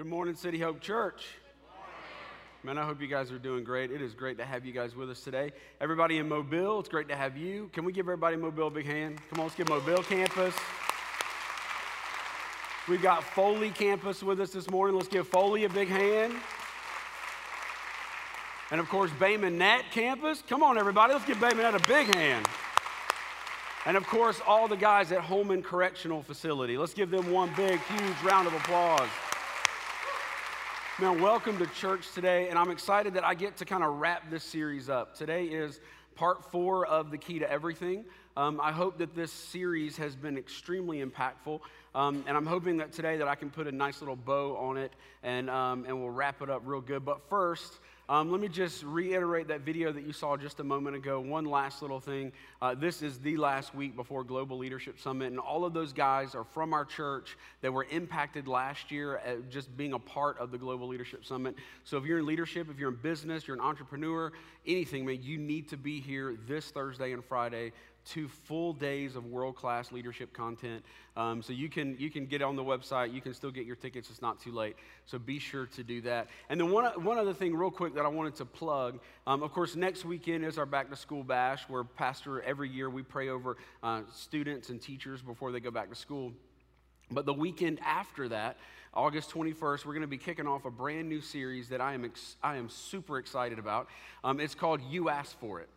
Good morning, City Hope Church. Man, I hope you guys are doing great. It is great to have you guys with us today. Everybody in Mobile, it's great to have you. Can we give everybody Mobile a big hand? Come on, let's give Mobile campus. We've got Foley campus with us this morning. Let's give Foley a big hand. And of course, Bay Minette campus. Come on, everybody, let's give Bay Minette a big hand. And of course, all the guys at Holman Correctional Facility. Let's give them one big, huge round of applause. Man, welcome to church today, and I'm excited that I get to kind of wrap this series up. Today is part four of The Key to Everything. Um, I hope that this series has been extremely impactful, um, and I'm hoping that today that I can put a nice little bow on it, and, um, and we'll wrap it up real good. But first, um, let me just reiterate that video that you saw just a moment ago. One last little thing. Uh, this is the last week before Global Leadership Summit, and all of those guys are from our church that were impacted last year at just being a part of the Global Leadership Summit. So if you're in leadership, if you're in business, you're an entrepreneur, anything, man, you need to be here this Thursday and Friday two full days of world-class leadership content. Um, so you can you can get on the website. You can still get your tickets. It's not too late. So be sure to do that. And then one one other thing, real quick, that I wanted to plug. Um, of course, next weekend is our back-to-school bash, where Pastor every year we pray over uh, students and teachers before they go back to school. But the weekend after that, August 21st, we're going to be kicking off a brand new series that I am, ex- I am super excited about. Um, it's called You Asked For It.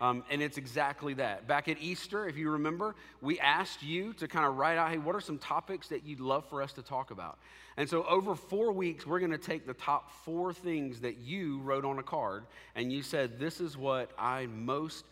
Um, and it's exactly that. Back at Easter, if you remember, we asked you to kind of write out, hey, what are some topics that you'd love for us to talk about? And so over four weeks, we're going to take the top four things that you wrote on a card, and you said, this is what I most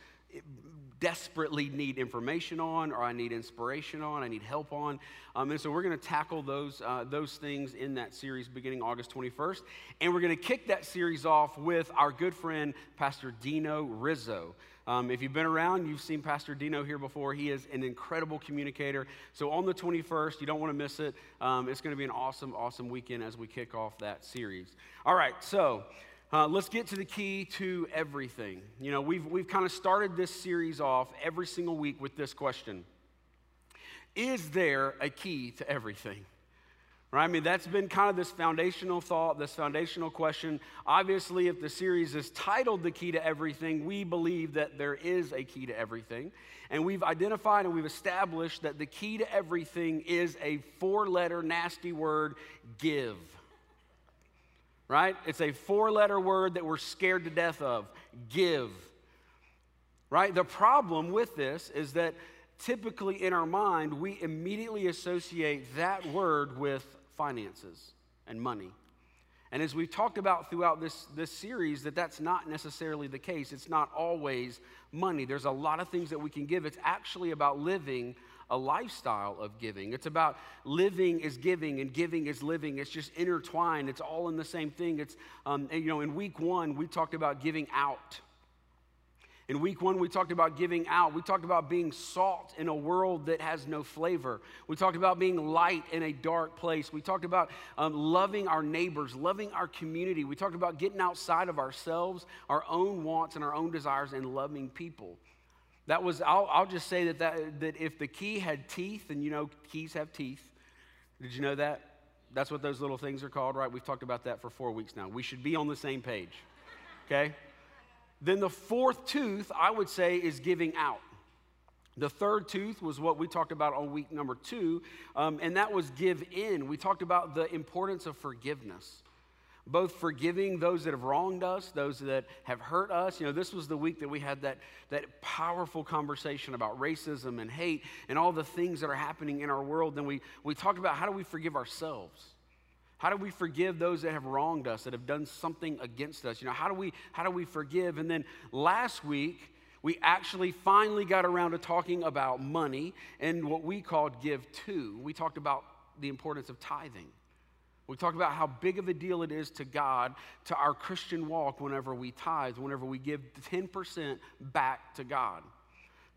desperately need information on, or I need inspiration on, I need help on. Um, and so we're going to tackle those, uh, those things in that series beginning August 21st. And we're going to kick that series off with our good friend, Pastor Dino Rizzo. Um, if you've been around, you've seen Pastor Dino here before. He is an incredible communicator. So on the 21st, you don't want to miss it. Um, it's going to be an awesome, awesome weekend as we kick off that series. All right, so uh, let's get to the key to everything. You know, we've, we've kind of started this series off every single week with this question Is there a key to everything? Right? I mean, that's been kind of this foundational thought, this foundational question. Obviously, if the series is titled The Key to Everything, we believe that there is a key to everything. And we've identified and we've established that the key to everything is a four letter nasty word give. Right? It's a four letter word that we're scared to death of give. Right? The problem with this is that typically in our mind, we immediately associate that word with finances and money. And as we've talked about throughout this, this series, that that's not necessarily the case. It's not always money. There's a lot of things that we can give. It's actually about living a lifestyle of giving. It's about living is giving and giving is living. It's just intertwined. It's all in the same thing. It's, um, you know, in week one, we talked about giving out. In week one, we talked about giving out. We talked about being salt in a world that has no flavor. We talked about being light in a dark place. We talked about um, loving our neighbors, loving our community. We talked about getting outside of ourselves, our own wants, and our own desires, and loving people. That was, I'll, I'll just say that, that, that if the key had teeth, and you know, keys have teeth. Did you know that? That's what those little things are called, right? We've talked about that for four weeks now. We should be on the same page, okay? Then the fourth tooth, I would say, is giving out. The third tooth was what we talked about on week number two, um, and that was give in. We talked about the importance of forgiveness, both forgiving those that have wronged us, those that have hurt us. You know, this was the week that we had that, that powerful conversation about racism and hate and all the things that are happening in our world. Then we, we talked about how do we forgive ourselves? How do we forgive those that have wronged us, that have done something against us? You know, how do we how do we forgive? And then last week, we actually finally got around to talking about money and what we called give to. We talked about the importance of tithing. We talked about how big of a deal it is to God, to our Christian walk, whenever we tithe, whenever we give 10% back to God.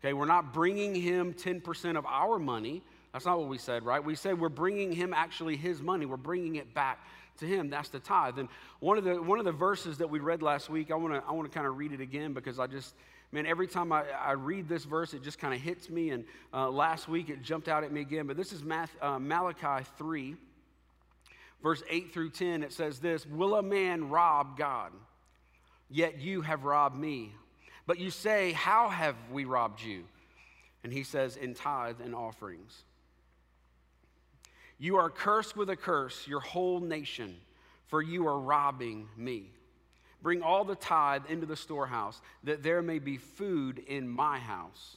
Okay, we're not bringing Him 10% of our money that's not what we said, right? We said we're bringing him actually his money. We're bringing it back to him. That's the tithe. And one of the, one of the verses that we read last week, I want to I wanna kind of read it again because I just, man, every time I, I read this verse, it just kind of hits me. And uh, last week it jumped out at me again. But this is Math, uh, Malachi 3, verse 8 through 10, it says this Will a man rob God? Yet you have robbed me. But you say, How have we robbed you? And he says, In tithe and offerings. You are cursed with a curse, your whole nation, for you are robbing me. Bring all the tithe into the storehouse, that there may be food in my house.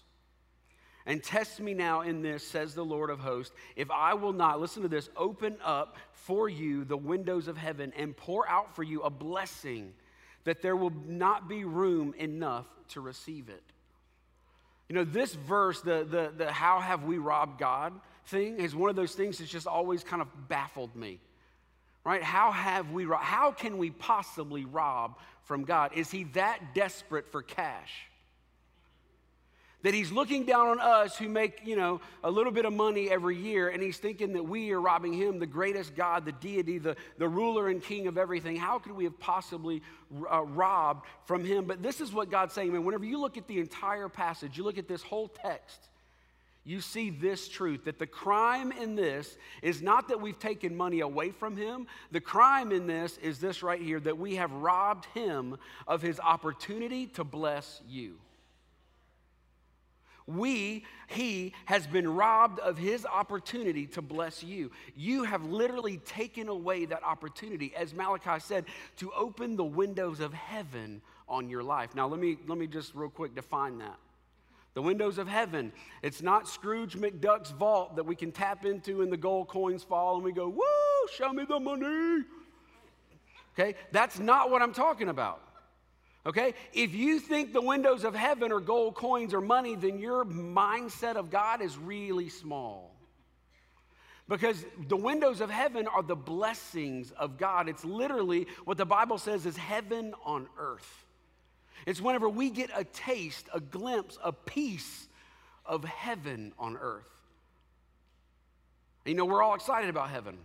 And test me now in this, says the Lord of hosts, if I will not, listen to this, open up for you the windows of heaven and pour out for you a blessing that there will not be room enough to receive it. You know, this verse, the, the, the how have we robbed God thing, is one of those things that's just always kind of baffled me. Right? How have we, how can we possibly rob from God? Is he that desperate for cash? that he's looking down on us who make, you know, a little bit of money every year, and he's thinking that we are robbing him, the greatest God, the deity, the, the ruler and king of everything. How could we have possibly uh, robbed from him? But this is what God's saying, man. Whenever you look at the entire passage, you look at this whole text, you see this truth that the crime in this is not that we've taken money away from him. The crime in this is this right here that we have robbed him of his opportunity to bless you. We, he has been robbed of his opportunity to bless you. You have literally taken away that opportunity, as Malachi said, to open the windows of heaven on your life. Now, let me, let me just real quick define that. The windows of heaven. It's not Scrooge McDuck's vault that we can tap into and the gold coins fall and we go, woo, show me the money. Okay, that's not what I'm talking about. Okay? If you think the windows of heaven are gold coins or money, then your mindset of God is really small. Because the windows of heaven are the blessings of God. It's literally what the Bible says is heaven on earth. It's whenever we get a taste, a glimpse, a piece of heaven on earth. You know, we're all excited about heaven,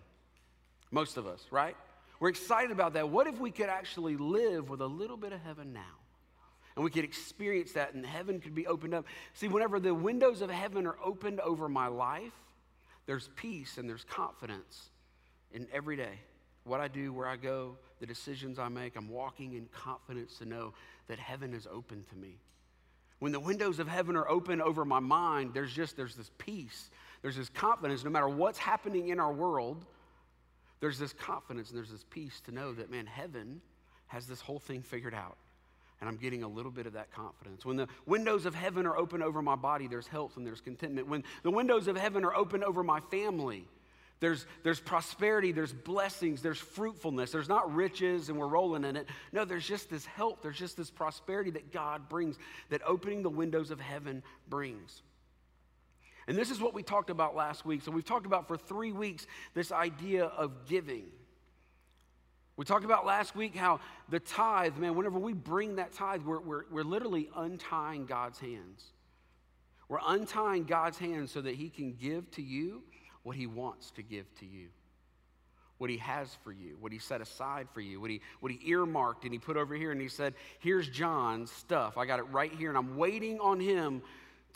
most of us, right? We're excited about that. What if we could actually live with a little bit of heaven now? And we could experience that, and heaven could be opened up. See, whenever the windows of heaven are opened over my life, there's peace and there's confidence in every day. What I do, where I go, the decisions I make, I'm walking in confidence to know that heaven is open to me. When the windows of heaven are open over my mind, there's just there's this peace. There's this confidence no matter what's happening in our world, there's this confidence and there's this peace to know that, man, heaven has this whole thing figured out. And I'm getting a little bit of that confidence. When the windows of heaven are open over my body, there's health and there's contentment. When the windows of heaven are open over my family, there's, there's prosperity, there's blessings, there's fruitfulness. There's not riches and we're rolling in it. No, there's just this help, there's just this prosperity that God brings, that opening the windows of heaven brings. And this is what we talked about last week. So we've talked about for three weeks this idea of giving. We talked about last week how the tithe, man, whenever we bring that tithe, we're, we're, we're literally untying God's hands. We're untying God's hands so that He can give to you what He wants to give to you, what He has for you, what He set aside for you, what He, what he earmarked and He put over here. And He said, Here's John's stuff. I got it right here, and I'm waiting on Him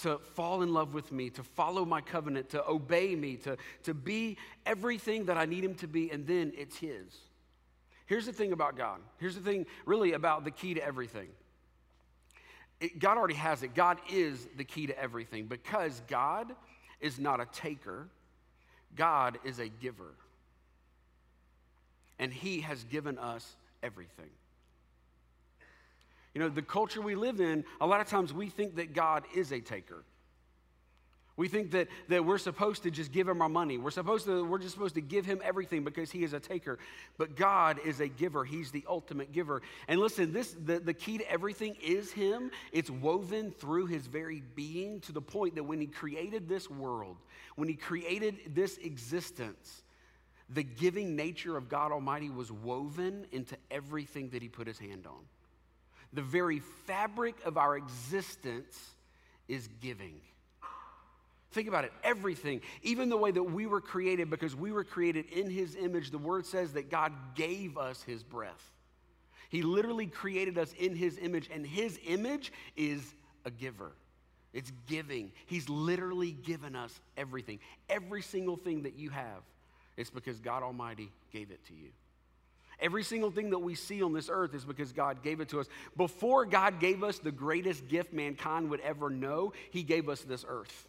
to fall in love with me, to follow my covenant, to obey me, to, to be everything that I need him to be, and then it's his. Here's the thing about God. Here's the thing, really, about the key to everything. It, God already has it. God is the key to everything because God is not a taker, God is a giver. And He has given us everything. You know, the culture we live in, a lot of times we think that God is a taker. We think that, that we're supposed to just give him our money. We're supposed to, we're just supposed to give him everything because he is a taker. But God is a giver. He's the ultimate giver. And listen, this the, the key to everything is him. It's woven through his very being to the point that when he created this world, when he created this existence, the giving nature of God Almighty was woven into everything that he put his hand on. The very fabric of our existence is giving. Think about it. Everything, even the way that we were created, because we were created in His image, the Word says that God gave us His breath. He literally created us in His image, and His image is a giver. It's giving. He's literally given us everything. Every single thing that you have It's because God Almighty gave it to you. Every single thing that we see on this earth is because God gave it to us. Before God gave us the greatest gift mankind would ever know, He gave us this earth.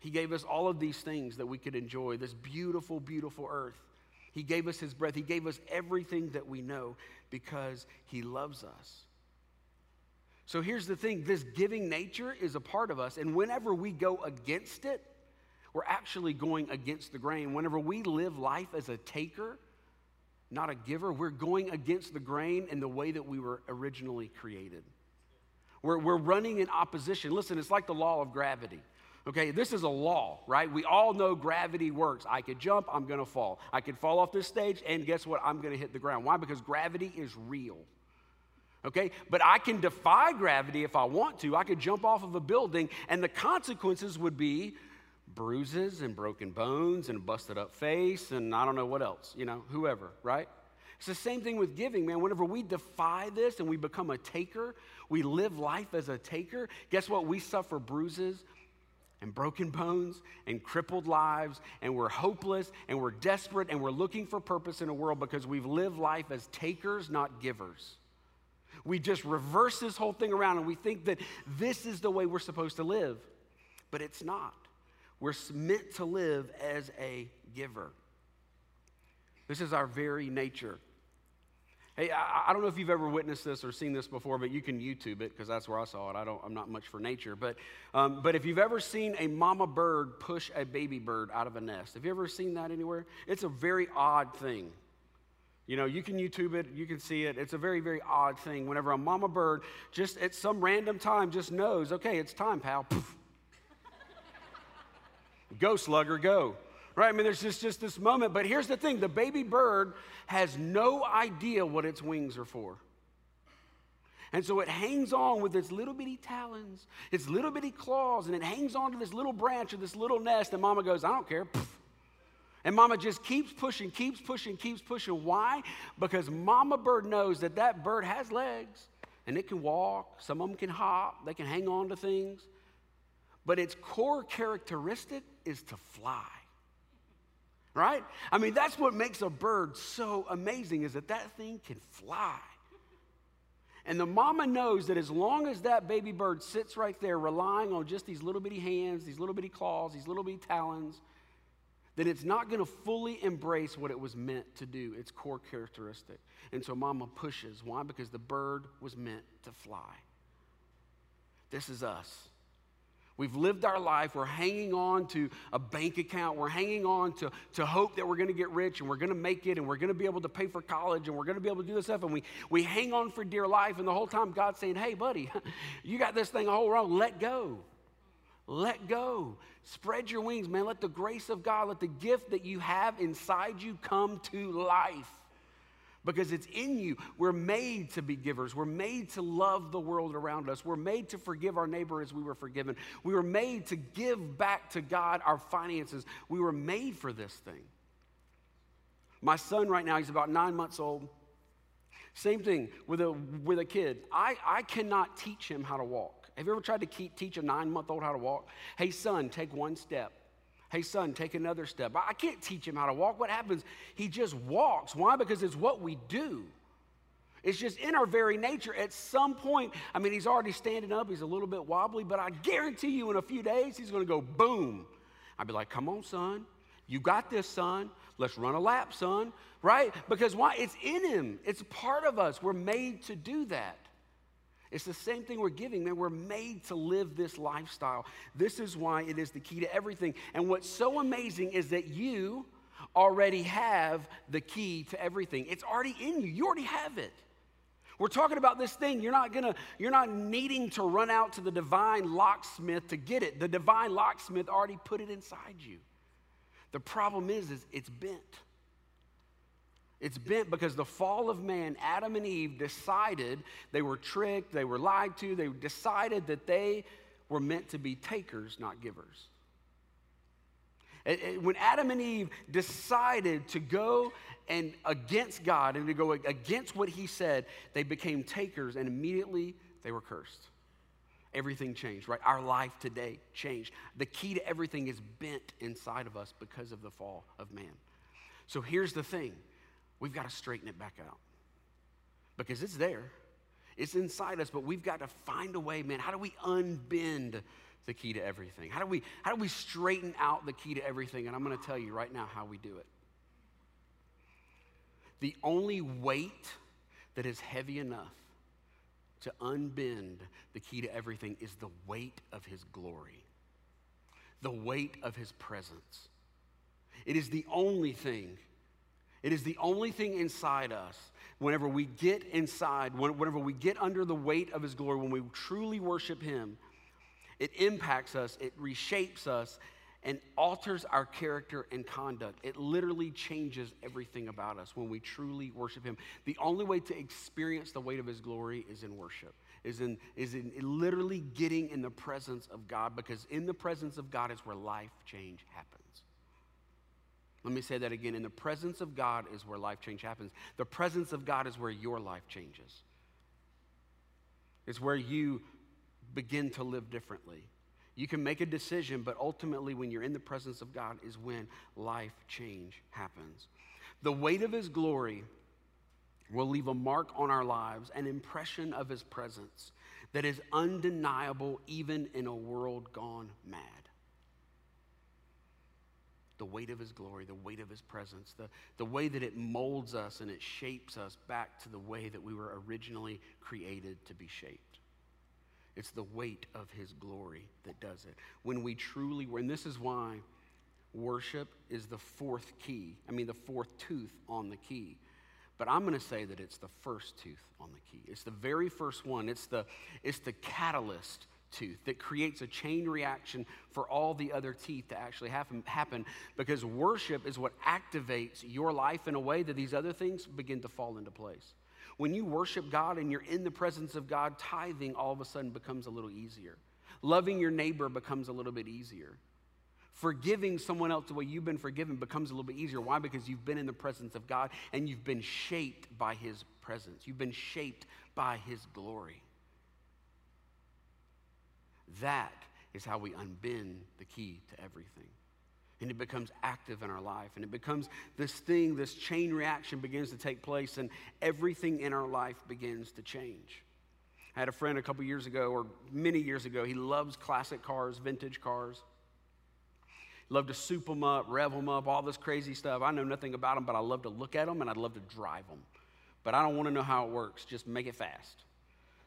He gave us all of these things that we could enjoy, this beautiful, beautiful earth. He gave us His breath. He gave us everything that we know because He loves us. So here's the thing this giving nature is a part of us. And whenever we go against it, we're actually going against the grain. Whenever we live life as a taker, not a giver, we're going against the grain in the way that we were originally created. We're, we're running in opposition. Listen, it's like the law of gravity. Okay, this is a law, right? We all know gravity works. I could jump, I'm gonna fall. I could fall off this stage, and guess what? I'm gonna hit the ground. Why? Because gravity is real. Okay, but I can defy gravity if I want to. I could jump off of a building, and the consequences would be bruises and broken bones and a busted up face, and I don't know what else, you know, whoever, right? It's the same thing with giving, man. Whenever we defy this and we become a taker, we live life as a taker, guess what? We suffer bruises and broken bones and crippled lives, and we're hopeless and we're desperate and we're looking for purpose in a world because we've lived life as takers, not givers. We just reverse this whole thing around and we think that this is the way we're supposed to live, but it's not. We're meant to live as a giver. This is our very nature. Hey, I, I, don't know if you've ever witnessed this or seen this before, but you can YouTube it because that's where I saw it. I don't, I'm not much for nature. But, um, but if you've ever seen a mama bird push a baby bird out of a nest, have you ever seen that anywhere? It's a very odd thing. You know, you can YouTube it, you can see it. It's a very, very odd thing. Whenever a mama bird just at some random time just knows, okay, it's time, pal. go, slugger, go. Right? I mean, there's just, just this moment. But here's the thing the baby bird has no idea what its wings are for. And so it hangs on with its little bitty talons, its little bitty claws, and it hangs on to this little branch of this little nest. And mama goes, I don't care. And mama just keeps pushing, keeps pushing, keeps pushing. Why? Because mama bird knows that that bird has legs and it can walk. Some of them can hop, they can hang on to things. But its core characteristic is to fly right? I mean, that's what makes a bird so amazing is that that thing can fly. And the mama knows that as long as that baby bird sits right there relying on just these little bitty hands, these little bitty claws, these little bitty talons, then it's not going to fully embrace what it was meant to do, its core characteristic. And so mama pushes. Why? Because the bird was meant to fly. This is us. We've lived our life. We're hanging on to a bank account. We're hanging on to, to hope that we're going to get rich and we're going to make it and we're going to be able to pay for college and we're going to be able to do this stuff. And we, we hang on for dear life. And the whole time God's saying, hey, buddy, you got this thing all wrong. Let go. Let go. Spread your wings, man. Let the grace of God, let the gift that you have inside you come to life because it's in you. We're made to be givers. We're made to love the world around us. We're made to forgive our neighbor as we were forgiven. We were made to give back to God our finances. We were made for this thing. My son, right now, he's about nine months old. Same thing with a, with a kid. I, I cannot teach him how to walk. Have you ever tried to keep, teach a nine month old how to walk? Hey, son, take one step. Hey, son, take another step. I can't teach him how to walk. What happens? He just walks. Why? Because it's what we do. It's just in our very nature. At some point, I mean, he's already standing up. He's a little bit wobbly, but I guarantee you in a few days, he's going to go boom. I'd be like, come on, son. You got this, son. Let's run a lap, son. Right? Because why? It's in him, it's part of us. We're made to do that. It's the same thing we're giving, man. We're made to live this lifestyle. This is why it is the key to everything. And what's so amazing is that you already have the key to everything. It's already in you. You already have it. We're talking about this thing. You're not gonna, you're not needing to run out to the divine locksmith to get it. The divine locksmith already put it inside you. The problem is, is it's bent. It's bent because the fall of man, Adam and Eve decided they were tricked, they were lied to, they decided that they were meant to be takers, not givers. When Adam and Eve decided to go and against God and to go against what he said, they became takers and immediately they were cursed. everything changed, right? Our life today changed. The key to everything is bent inside of us because of the fall of man. So here's the thing we've got to straighten it back out because it's there, it's inside us, but we've got to find a way, man. How do we unbend the key to everything? How do we, how do we straighten out the key to everything? And I'm going to tell you right now how we do it. The only weight that is heavy enough to unbend the key to everything is the weight of his glory, the weight of his presence. It is the only thing, it is the only thing inside us. Whenever we get inside, whenever we get under the weight of his glory, when we truly worship him, it impacts us, it reshapes us, and alters our character and conduct. It literally changes everything about us when we truly worship Him. The only way to experience the weight of His glory is in worship, is in, is in literally getting in the presence of God, because in the presence of God is where life change happens. Let me say that again. In the presence of God is where life change happens. The presence of God is where your life changes. It's where you begin to live differently. You can make a decision, but ultimately, when you're in the presence of God, is when life change happens. The weight of His glory will leave a mark on our lives, an impression of His presence that is undeniable even in a world gone mad. The weight of His glory, the weight of His presence, the, the way that it molds us and it shapes us back to the way that we were originally created to be shaped. It's the weight of his glory that does it. When we truly, and this is why worship is the fourth key, I mean, the fourth tooth on the key. But I'm going to say that it's the first tooth on the key. It's the very first one. It's the, it's the catalyst tooth that creates a chain reaction for all the other teeth to actually happen, because worship is what activates your life in a way that these other things begin to fall into place. When you worship God and you're in the presence of God, tithing all of a sudden becomes a little easier. Loving your neighbor becomes a little bit easier. Forgiving someone else the way you've been forgiven becomes a little bit easier. Why? Because you've been in the presence of God and you've been shaped by His presence. You've been shaped by His glory. That is how we unbend the key to everything and it becomes active in our life. And it becomes this thing, this chain reaction begins to take place, and everything in our life begins to change. I had a friend a couple years ago, or many years ago, he loves classic cars, vintage cars. Love to soup them up, rev them up, all this crazy stuff. I know nothing about them, but I love to look at them and I'd love to drive them. But I don't want to know how it works, just make it fast.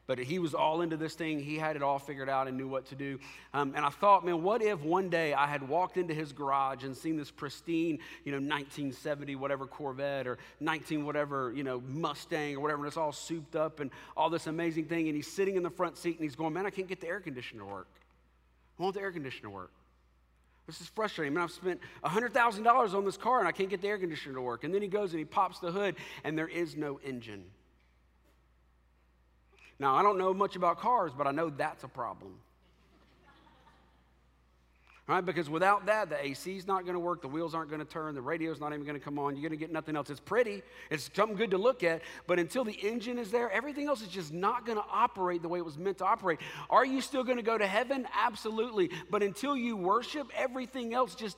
But he was all into this thing. He had it all figured out and knew what to do. Um, and I thought, man, what if one day I had walked into his garage and seen this pristine, you know, 1970 whatever Corvette or 19 whatever, you know, Mustang or whatever, and it's all souped up and all this amazing thing. And he's sitting in the front seat and he's going, man, I can't get the air conditioner to work. I want the air conditioner to work. This is frustrating. I mean, I've spent $100,000 on this car and I can't get the air conditioner to work. And then he goes and he pops the hood and there is no engine. Now, I don't know much about cars, but I know that's a problem. Right? Because without that, the AC is not going to work, the wheels aren't going to turn, the radio's not even going to come on. You're going to get nothing else. It's pretty, it's something good to look at, but until the engine is there, everything else is just not going to operate the way it was meant to operate. Are you still going to go to heaven? Absolutely. But until you worship, everything else just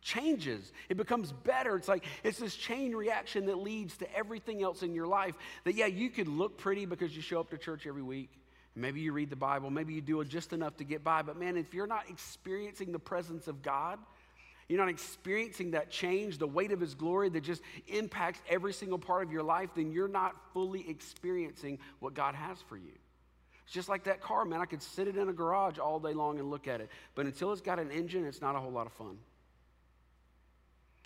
changes. It becomes better. It's like it's this chain reaction that leads to everything else in your life. That, yeah, you could look pretty because you show up to church every week. Maybe you read the Bible. Maybe you do it just enough to get by. But man, if you're not experiencing the presence of God, you're not experiencing that change, the weight of His glory that just impacts every single part of your life, then you're not fully experiencing what God has for you. It's just like that car, man. I could sit it in a garage all day long and look at it. But until it's got an engine, it's not a whole lot of fun.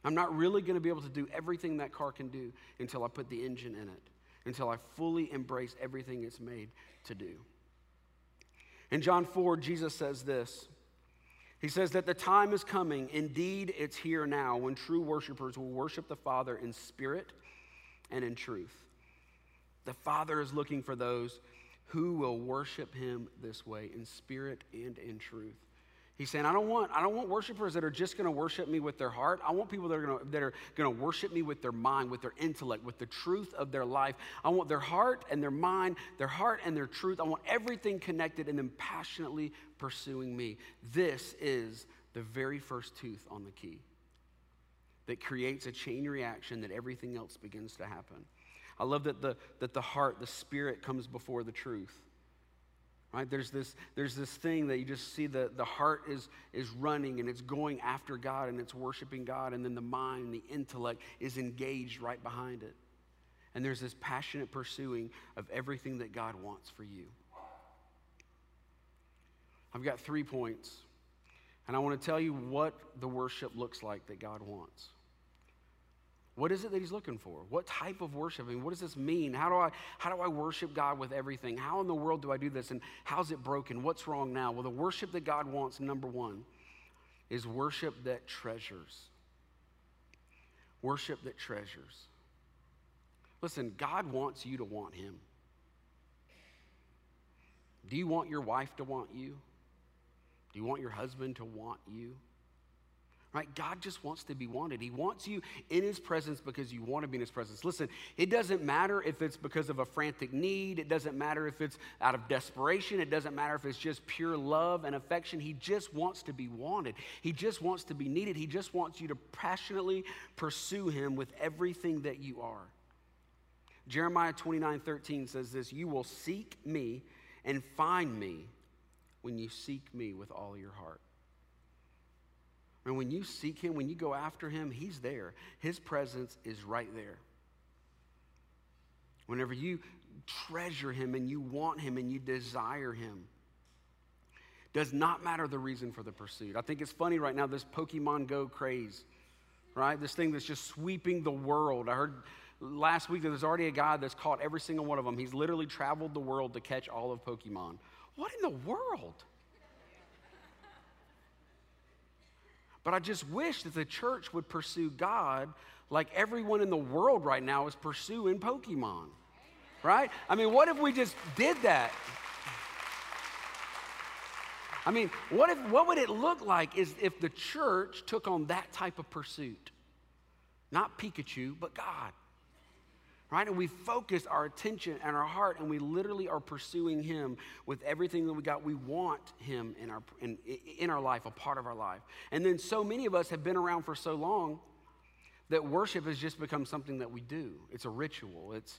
I'm not really going to be able to do everything that car can do until I put the engine in it, until I fully embrace everything it's made to do. In John 4, Jesus says this. He says that the time is coming, indeed, it's here now, when true worshipers will worship the Father in spirit and in truth. The Father is looking for those who will worship him this way, in spirit and in truth. He's saying, I don't want, I don't want worshipers that are just going to worship me with their heart. I want people that are going that are going to worship me with their mind, with their intellect, with the truth of their life. I want their heart and their mind, their heart and their truth. I want everything connected and them passionately pursuing me. This is the very first tooth on the key that creates a chain reaction that everything else begins to happen. I love that the, that the heart, the spirit comes before the truth. Right? There's this, there's this thing that you just see the, the heart is, is running and it's going after God and it's worshiping God, and then the mind, the intellect is engaged right behind it. And there's this passionate pursuing of everything that God wants for you. I've got three points, and I want to tell you what the worship looks like that God wants. What is it that he's looking for? What type of worship? I mean, what does this mean? How do I how do I worship God with everything? How in the world do I do this? And how's it broken? What's wrong now? Well, the worship that God wants, number one, is worship that treasures. Worship that treasures. Listen, God wants you to want him. Do you want your wife to want you? Do you want your husband to want you? Right? God just wants to be wanted. He wants you in His presence because you want to be in His presence. Listen, it doesn't matter if it's because of a frantic need, it doesn't matter if it's out of desperation, it doesn't matter if it's just pure love and affection. He just wants to be wanted, He just wants to be needed. He just wants you to passionately pursue Him with everything that you are. Jeremiah 29 13 says this You will seek me and find me when you seek me with all your heart. And when you seek him, when you go after him, he's there. His presence is right there. Whenever you treasure him and you want him and you desire him, does not matter the reason for the pursuit. I think it's funny right now, this Pokemon Go craze, right? This thing that's just sweeping the world. I heard last week that there's already a guy that's caught every single one of them. He's literally traveled the world to catch all of Pokemon. What in the world? But I just wish that the church would pursue God like everyone in the world right now is pursuing Pokemon. Right? I mean, what if we just did that? I mean, what, if, what would it look like is if the church took on that type of pursuit? Not Pikachu, but God right? And we focus our attention and our heart, and we literally are pursuing Him with everything that we got. We want Him in our, in, in our life, a part of our life. And then so many of us have been around for so long that worship has just become something that we do. It's a ritual. It's,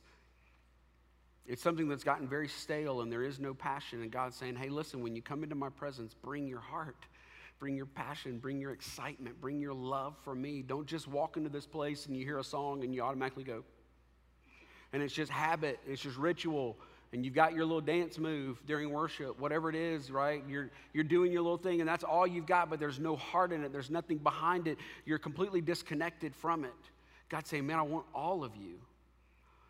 it's something that's gotten very stale, and there is no passion. And God's saying, hey, listen, when you come into my presence, bring your heart. Bring your passion, bring your excitement, bring your love for me. Don't just walk into this place and you hear a song and you automatically go, and it's just habit, it's just ritual. And you've got your little dance move during worship, whatever it is, right? You're, you're doing your little thing, and that's all you've got, but there's no heart in it. There's nothing behind it. You're completely disconnected from it. God's saying, Man, I want all of you.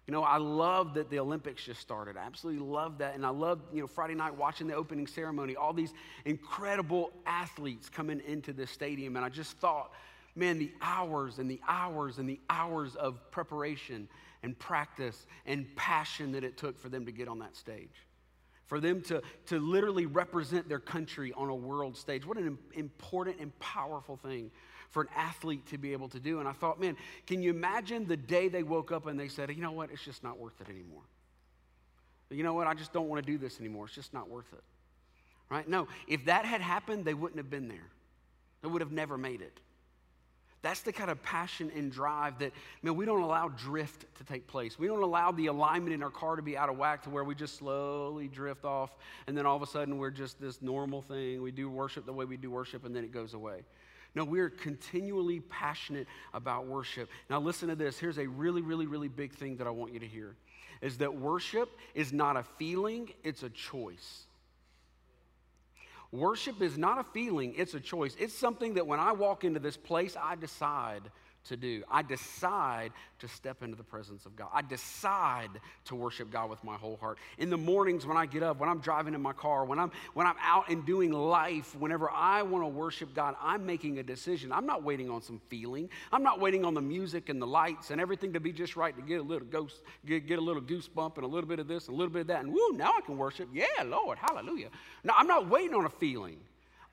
You know, I love that the Olympics just started. I absolutely love that. And I love, you know, Friday night watching the opening ceremony, all these incredible athletes coming into the stadium. And I just thought, man, the hours and the hours and the hours of preparation and practice and passion that it took for them to get on that stage. For them to, to literally represent their country on a world stage. What an important and powerful thing for an athlete to be able to do. And I thought, man, can you imagine the day they woke up and they said, you know what, it's just not worth it anymore. You know what, I just don't want to do this anymore. It's just not worth it. Right? No, if that had happened, they wouldn't have been there. They would have never made it. That's the kind of passion and drive that, man, we don't allow drift to take place. We don't allow the alignment in our car to be out of whack to where we just slowly drift off and then all of a sudden we're just this normal thing. We do worship the way we do worship and then it goes away. No, we're continually passionate about worship. Now, listen to this. Here's a really, really, really big thing that I want you to hear is that worship is not a feeling, it's a choice. Worship is not a feeling, it's a choice. It's something that when I walk into this place, I decide to do. I decide to step into the presence of God. I decide to worship God with my whole heart. In the mornings when I get up, when I'm driving in my car, when I'm when I'm out and doing life, whenever I want to worship God, I'm making a decision. I'm not waiting on some feeling. I'm not waiting on the music and the lights and everything to be just right to get a little ghost, get, get a little goosebump and a little bit of this and a little bit of that. And woo, now I can worship. Yeah, Lord, hallelujah. No, I'm not waiting on a feeling.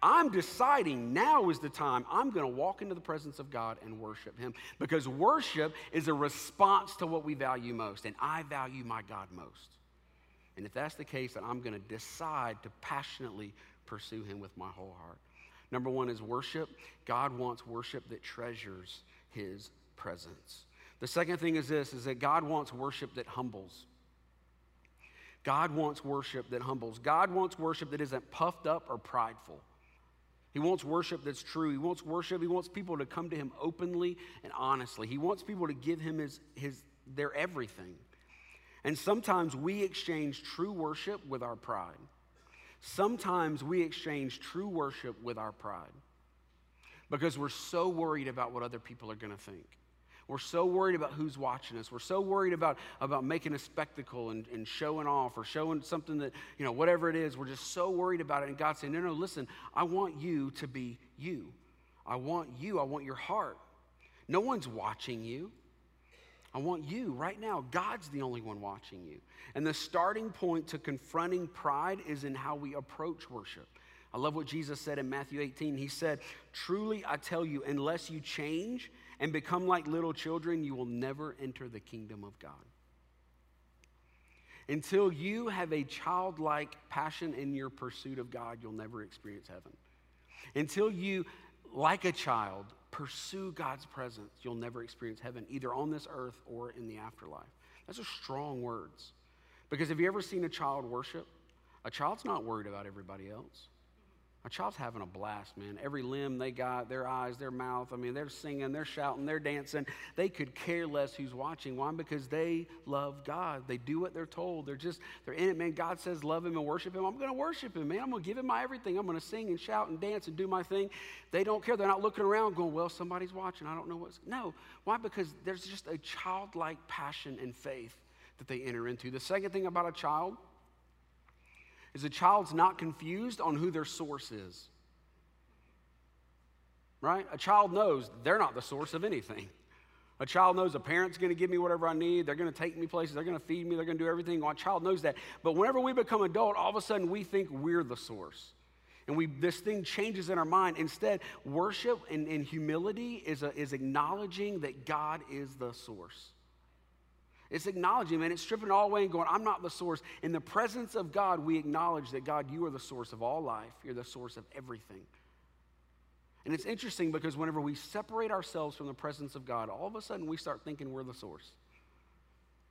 I'm deciding now is the time I'm going to walk into the presence of God and worship Him because worship is a response to what we value most, and I value my God most. And if that's the case, then I'm going to decide to passionately pursue Him with my whole heart. Number one is worship. God wants worship that treasures His presence. The second thing is this is that God wants worship that humbles. God wants worship that humbles. God wants worship that isn't puffed up or prideful. He wants worship that's true. He wants worship. He wants people to come to him openly and honestly. He wants people to give him his, his, their everything. And sometimes we exchange true worship with our pride. Sometimes we exchange true worship with our pride because we're so worried about what other people are going to think. We're so worried about who's watching us. We're so worried about, about making a spectacle and, and showing off or showing something that, you know, whatever it is. We're just so worried about it. And God's saying, no, no, listen, I want you to be you. I want you. I want your heart. No one's watching you. I want you right now. God's the only one watching you. And the starting point to confronting pride is in how we approach worship. I love what Jesus said in Matthew 18. He said, Truly I tell you, unless you change and become like little children, you will never enter the kingdom of God. Until you have a childlike passion in your pursuit of God, you'll never experience heaven. Until you, like a child, pursue God's presence, you'll never experience heaven, either on this earth or in the afterlife. Those are strong words. Because have you ever seen a child worship? A child's not worried about everybody else. My child's having a blast, man. Every limb they got, their eyes, their mouth. I mean, they're singing, they're shouting, they're dancing. They could care less who's watching. Why? Because they love God. They do what they're told. They're just, they're in it, man. God says, love Him and worship Him. I'm going to worship Him, man. I'm going to give Him my everything. I'm going to sing and shout and dance and do my thing. They don't care. They're not looking around going, well, somebody's watching. I don't know what's. No. Why? Because there's just a childlike passion and faith that they enter into. The second thing about a child, is a child's not confused on who their source is. Right? A child knows they're not the source of anything. A child knows a parent's going to give me whatever I need. They're going to take me places. They're going to feed me. They're going to do everything. A child knows that. But whenever we become adult, all of a sudden we think we're the source. And we, this thing changes in our mind. Instead, worship and, and humility is, a, is acknowledging that God is the source. It's acknowledging, man. It's stripping it all away and going, I'm not the source. In the presence of God, we acknowledge that God, you are the source of all life. You're the source of everything. And it's interesting because whenever we separate ourselves from the presence of God, all of a sudden we start thinking we're the source.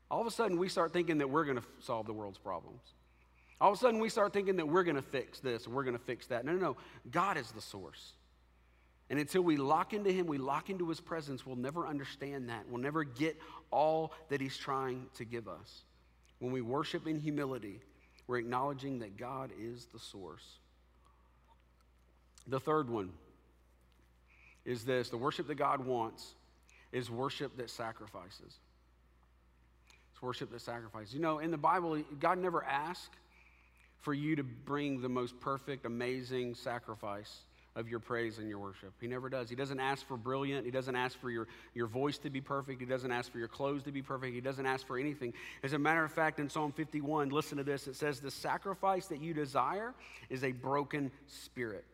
All of a sudden we start thinking that we're going to solve the world's problems. All of a sudden we start thinking that we're going to fix this we're going to fix that. No, no, no. God is the source. And until we lock into Him, we lock into His presence, we'll never understand that. We'll never get all that He's trying to give us. When we worship in humility, we're acknowledging that God is the source. The third one is this the worship that God wants is worship that sacrifices. It's worship that sacrifices. You know, in the Bible, God never asked for you to bring the most perfect, amazing sacrifice of your praise and your worship. He never does. He doesn't ask for brilliant. He doesn't ask for your, your voice to be perfect. He doesn't ask for your clothes to be perfect. He doesn't ask for anything. As a matter of fact, in Psalm 51, listen to this. It says, The sacrifice that you desire is a broken spirit.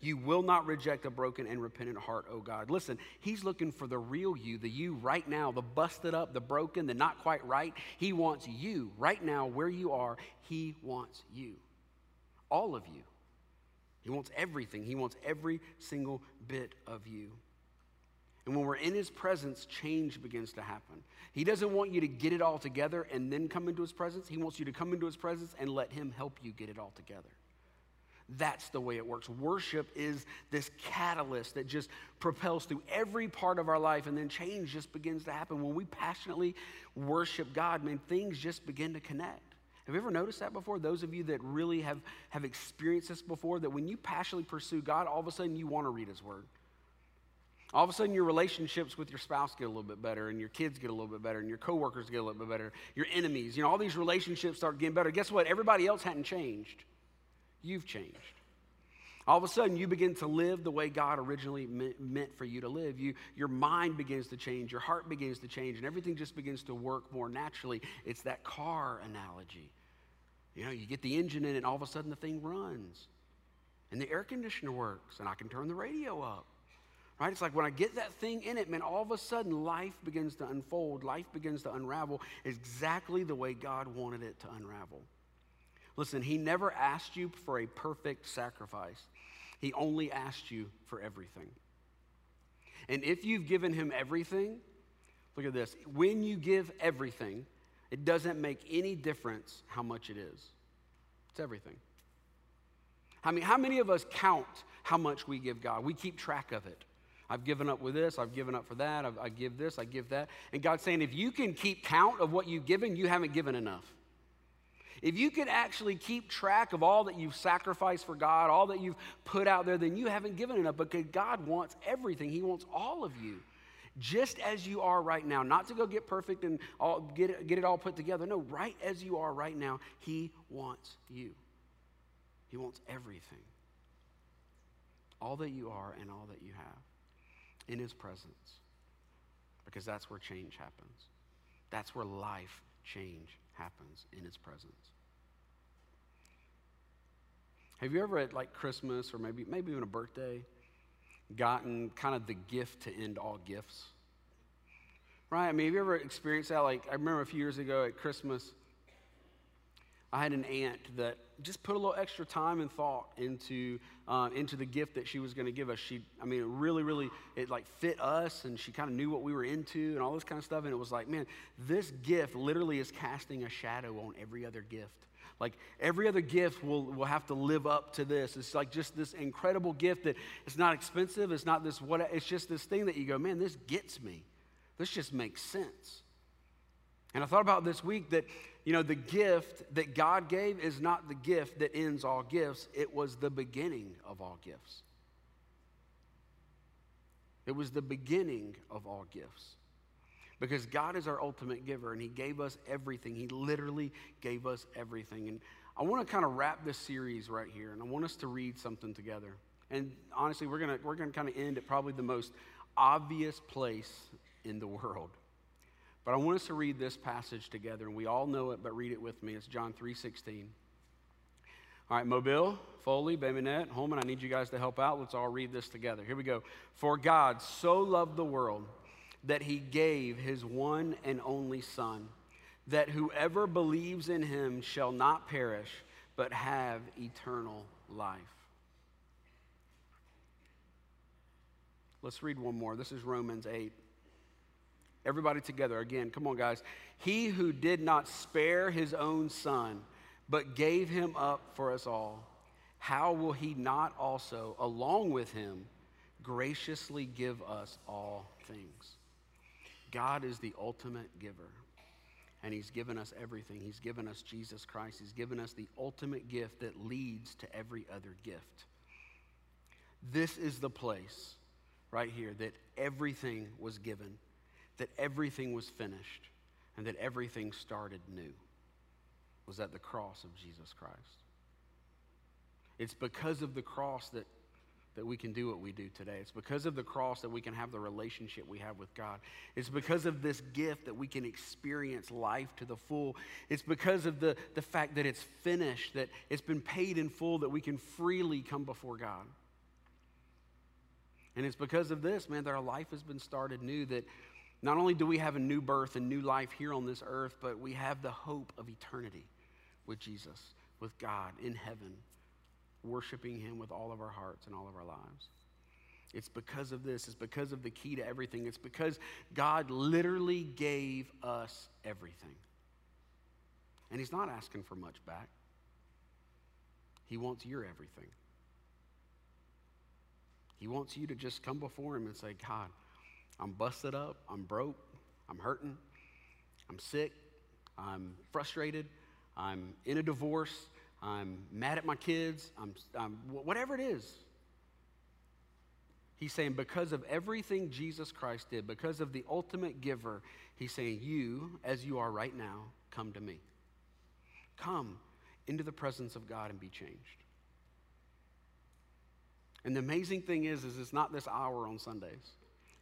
You will not reject a broken and repentant heart, oh God. Listen, He's looking for the real you, the you right now, the busted up, the broken, the not quite right. He wants you right now where you are. He wants you. All of you. He wants everything. He wants every single bit of you. And when we're in his presence, change begins to happen. He doesn't want you to get it all together and then come into his presence. He wants you to come into his presence and let him help you get it all together. That's the way it works. Worship is this catalyst that just propels through every part of our life, and then change just begins to happen. When we passionately worship God, man, things just begin to connect. Have you ever noticed that before? Those of you that really have, have experienced this before, that when you passionately pursue God, all of a sudden you want to read His Word. All of a sudden, your relationships with your spouse get a little bit better, and your kids get a little bit better, and your coworkers get a little bit better, your enemies, you know, all these relationships start getting better. Guess what? Everybody else hadn't changed. You've changed. All of a sudden, you begin to live the way God originally meant for you to live. You, your mind begins to change, your heart begins to change, and everything just begins to work more naturally. It's that car analogy. You know, you get the engine in, and all of a sudden the thing runs. and the air conditioner works and I can turn the radio up. Right? It's like when I get that thing in it, man, all of a sudden life begins to unfold, life begins to unravel exactly the way God wanted it to unravel. Listen, He never asked you for a perfect sacrifice, He only asked you for everything. And if you've given Him everything, look at this when you give everything, it doesn't make any difference how much it is. It's everything. I mean, how many of us count how much we give God? We keep track of it. I've given up with this, I've given up for that, I've, i give this, I give that. And God's saying, if you can keep count of what you've given, you haven't given enough. If you could actually keep track of all that you've sacrificed for God, all that you've put out there, then you haven't given enough because God wants everything. He wants all of you, just as you are right now. Not to go get perfect and all, get, it, get it all put together. No, right as you are right now, He wants you. He wants everything. All that you are and all that you have in His presence. Because that's where change happens. That's where life change happens in His presence. Have you ever at like Christmas or maybe maybe even a birthday gotten kind of the gift to end all gifts? Right? I mean, have you ever experienced that? Like I remember a few years ago at Christmas, I had an aunt that just put a little extra time and thought into uh, into the gift that she was going to give us. She, I mean, it really, really, it like fit us, and she kind of knew what we were into and all this kind of stuff. And it was like, man, this gift literally is casting a shadow on every other gift. Like every other gift will, will have to live up to this. It's like just this incredible gift that it's not expensive. It's not this what. It's just this thing that you go, man, this gets me. This just makes sense. And I thought about this week that, you know, the gift that God gave is not the gift that ends all gifts, it was the beginning of all gifts. It was the beginning of all gifts. Because God is our ultimate giver and He gave us everything. He literally gave us everything. And I want to kind of wrap this series right here and I want us to read something together. And honestly, we're going to we're going to kind of end at probably the most obvious place in the world. But I want us to read this passage together, and we all know it, but read it with me. It's John 3.16. All right, Mobile, Foley, Bay Minette, Holman, I need you guys to help out. Let's all read this together. Here we go. For God so loved the world that he gave his one and only Son, that whoever believes in him shall not perish, but have eternal life. Let's read one more. This is Romans 8. Everybody together again. Come on, guys. He who did not spare his own son, but gave him up for us all, how will he not also, along with him, graciously give us all things? God is the ultimate giver, and he's given us everything. He's given us Jesus Christ, he's given us the ultimate gift that leads to every other gift. This is the place right here that everything was given that everything was finished and that everything started new was at the cross of Jesus Christ. It's because of the cross that, that we can do what we do today. It's because of the cross that we can have the relationship we have with God. It's because of this gift that we can experience life to the full. It's because of the, the fact that it's finished, that it's been paid in full, that we can freely come before God. And it's because of this, man, that our life has been started new, that not only do we have a new birth and new life here on this earth, but we have the hope of eternity with Jesus, with God in heaven, worshiping Him with all of our hearts and all of our lives. It's because of this. It's because of the key to everything. It's because God literally gave us everything. And He's not asking for much back, He wants your everything. He wants you to just come before Him and say, God, I'm busted up. I'm broke. I'm hurting. I'm sick. I'm frustrated. I'm in a divorce. I'm mad at my kids. I'm, I'm whatever it is. He's saying, because of everything Jesus Christ did, because of the ultimate giver, he's saying, You, as you are right now, come to me. Come into the presence of God and be changed. And the amazing thing is, is it's not this hour on Sundays.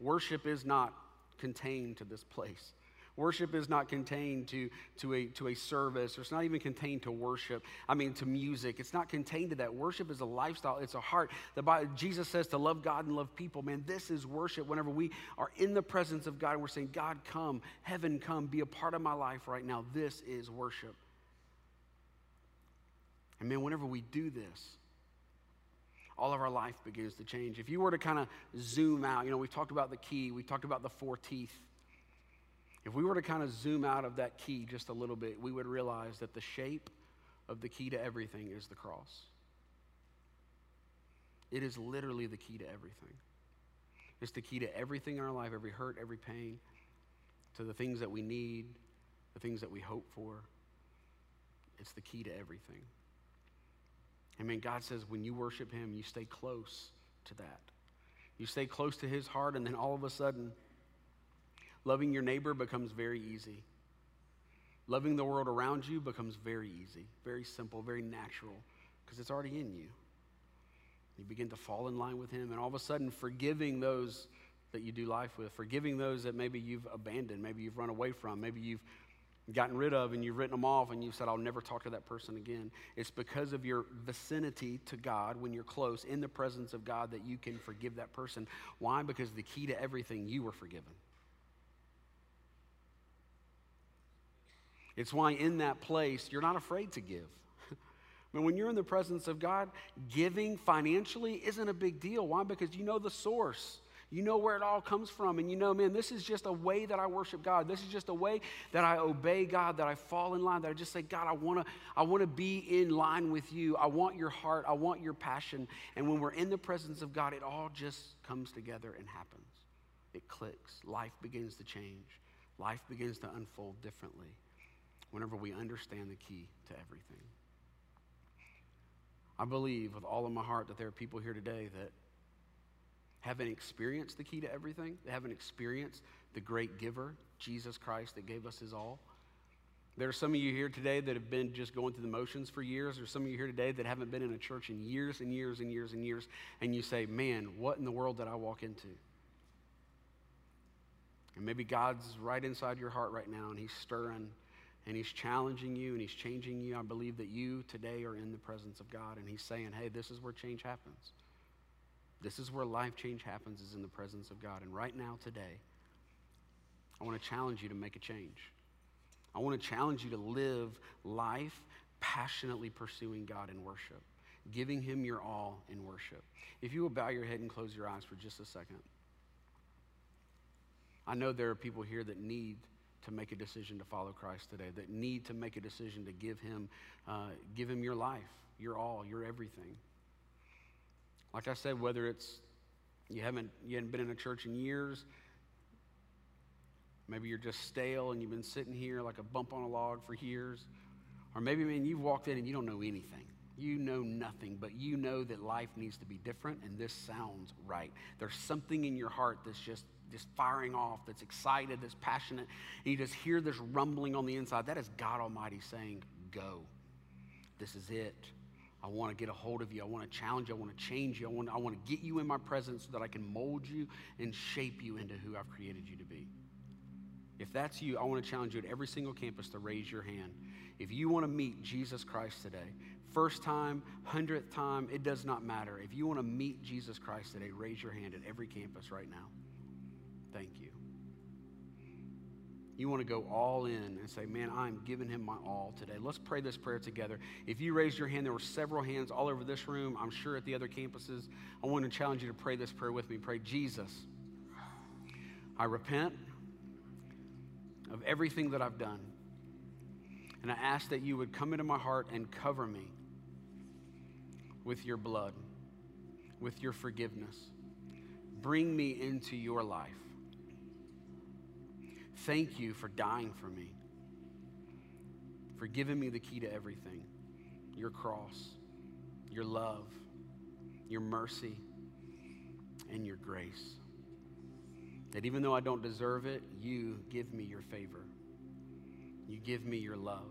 Worship is not contained to this place. Worship is not contained to, to, a, to a service, or it's not even contained to worship. I mean, to music. It's not contained to that. Worship is a lifestyle, it's a heart. The Bible, Jesus says to love God and love people. Man, this is worship. Whenever we are in the presence of God and we're saying, God, come, heaven, come, be a part of my life right now, this is worship. And man, whenever we do this, all of our life begins to change. If you were to kind of zoom out, you know, we've talked about the key, we talked about the four teeth. If we were to kind of zoom out of that key just a little bit, we would realize that the shape of the key to everything is the cross. It is literally the key to everything. It's the key to everything in our life, every hurt, every pain, to the things that we need, the things that we hope for. It's the key to everything. I mean, God says when you worship Him, you stay close to that. You stay close to His heart, and then all of a sudden, Loving your neighbor becomes very easy. Loving the world around you becomes very easy, very simple, very natural, because it's already in you. You begin to fall in line with Him, and all of a sudden, forgiving those that you do life with, forgiving those that maybe you've abandoned, maybe you've run away from, maybe you've gotten rid of and you've written them off and you've said, I'll never talk to that person again. It's because of your vicinity to God when you're close in the presence of God that you can forgive that person. Why? Because the key to everything, you were forgiven. It's why in that place, you're not afraid to give. I mean, when you're in the presence of God, giving financially isn't a big deal. Why? Because you know the source. You know where it all comes from. And you know, man, this is just a way that I worship God. This is just a way that I obey God, that I fall in line, that I just say, God, I want to I wanna be in line with you. I want your heart. I want your passion. And when we're in the presence of God, it all just comes together and happens. It clicks. Life begins to change, life begins to unfold differently whenever we understand the key to everything. I believe with all of my heart that there are people here today that haven't experienced the key to everything. They haven't experienced the great giver, Jesus Christ, that gave us his all. There are some of you here today that have been just going through the motions for years. There's some of you here today that haven't been in a church in years and years and years and years. And you say, man, what in the world did I walk into? And maybe God's right inside your heart right now and he's stirring and He's challenging you and He's changing you. I believe that you today are in the presence of God and He's saying, hey, this is where change happens. This is where life change happens, is in the presence of God. And right now, today, I want to challenge you to make a change. I want to challenge you to live life passionately pursuing God in worship, giving Him your all in worship. If you will bow your head and close your eyes for just a second. I know there are people here that need to make a decision to follow Christ today, that need to make a decision to give Him, uh, give Him your life, your all, your everything. Like I said, whether it's you haven't you haven't been in a church in years, maybe you're just stale and you've been sitting here like a bump on a log for years, or maybe man you've walked in and you don't know anything. You know nothing, but you know that life needs to be different, and this sounds right. There's something in your heart that's just just firing off, that's excited, that's passionate, and you just hear this rumbling on the inside, that is God Almighty saying, Go. This is it. I want to get a hold of you. I want to challenge you. I want to change you. I want, I want to get you in my presence so that I can mold you and shape you into who I've created you to be. If that's you, I want to challenge you at every single campus to raise your hand. If you want to meet Jesus Christ today, first time, hundredth time, it does not matter. If you want to meet Jesus Christ today, raise your hand at every campus right now. Thank you. You want to go all in and say, Man, I'm giving him my all today. Let's pray this prayer together. If you raised your hand, there were several hands all over this room, I'm sure at the other campuses. I want to challenge you to pray this prayer with me. Pray, Jesus, I repent of everything that I've done. And I ask that you would come into my heart and cover me with your blood, with your forgiveness. Bring me into your life. Thank you for dying for me, for giving me the key to everything your cross, your love, your mercy, and your grace. That even though I don't deserve it, you give me your favor. You give me your love.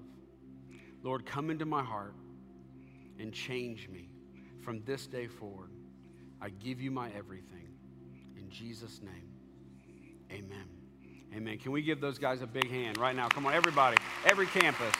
Lord, come into my heart and change me from this day forward. I give you my everything. In Jesus' name, amen. Amen. Can we give those guys a big hand right now? Come on, everybody, every campus.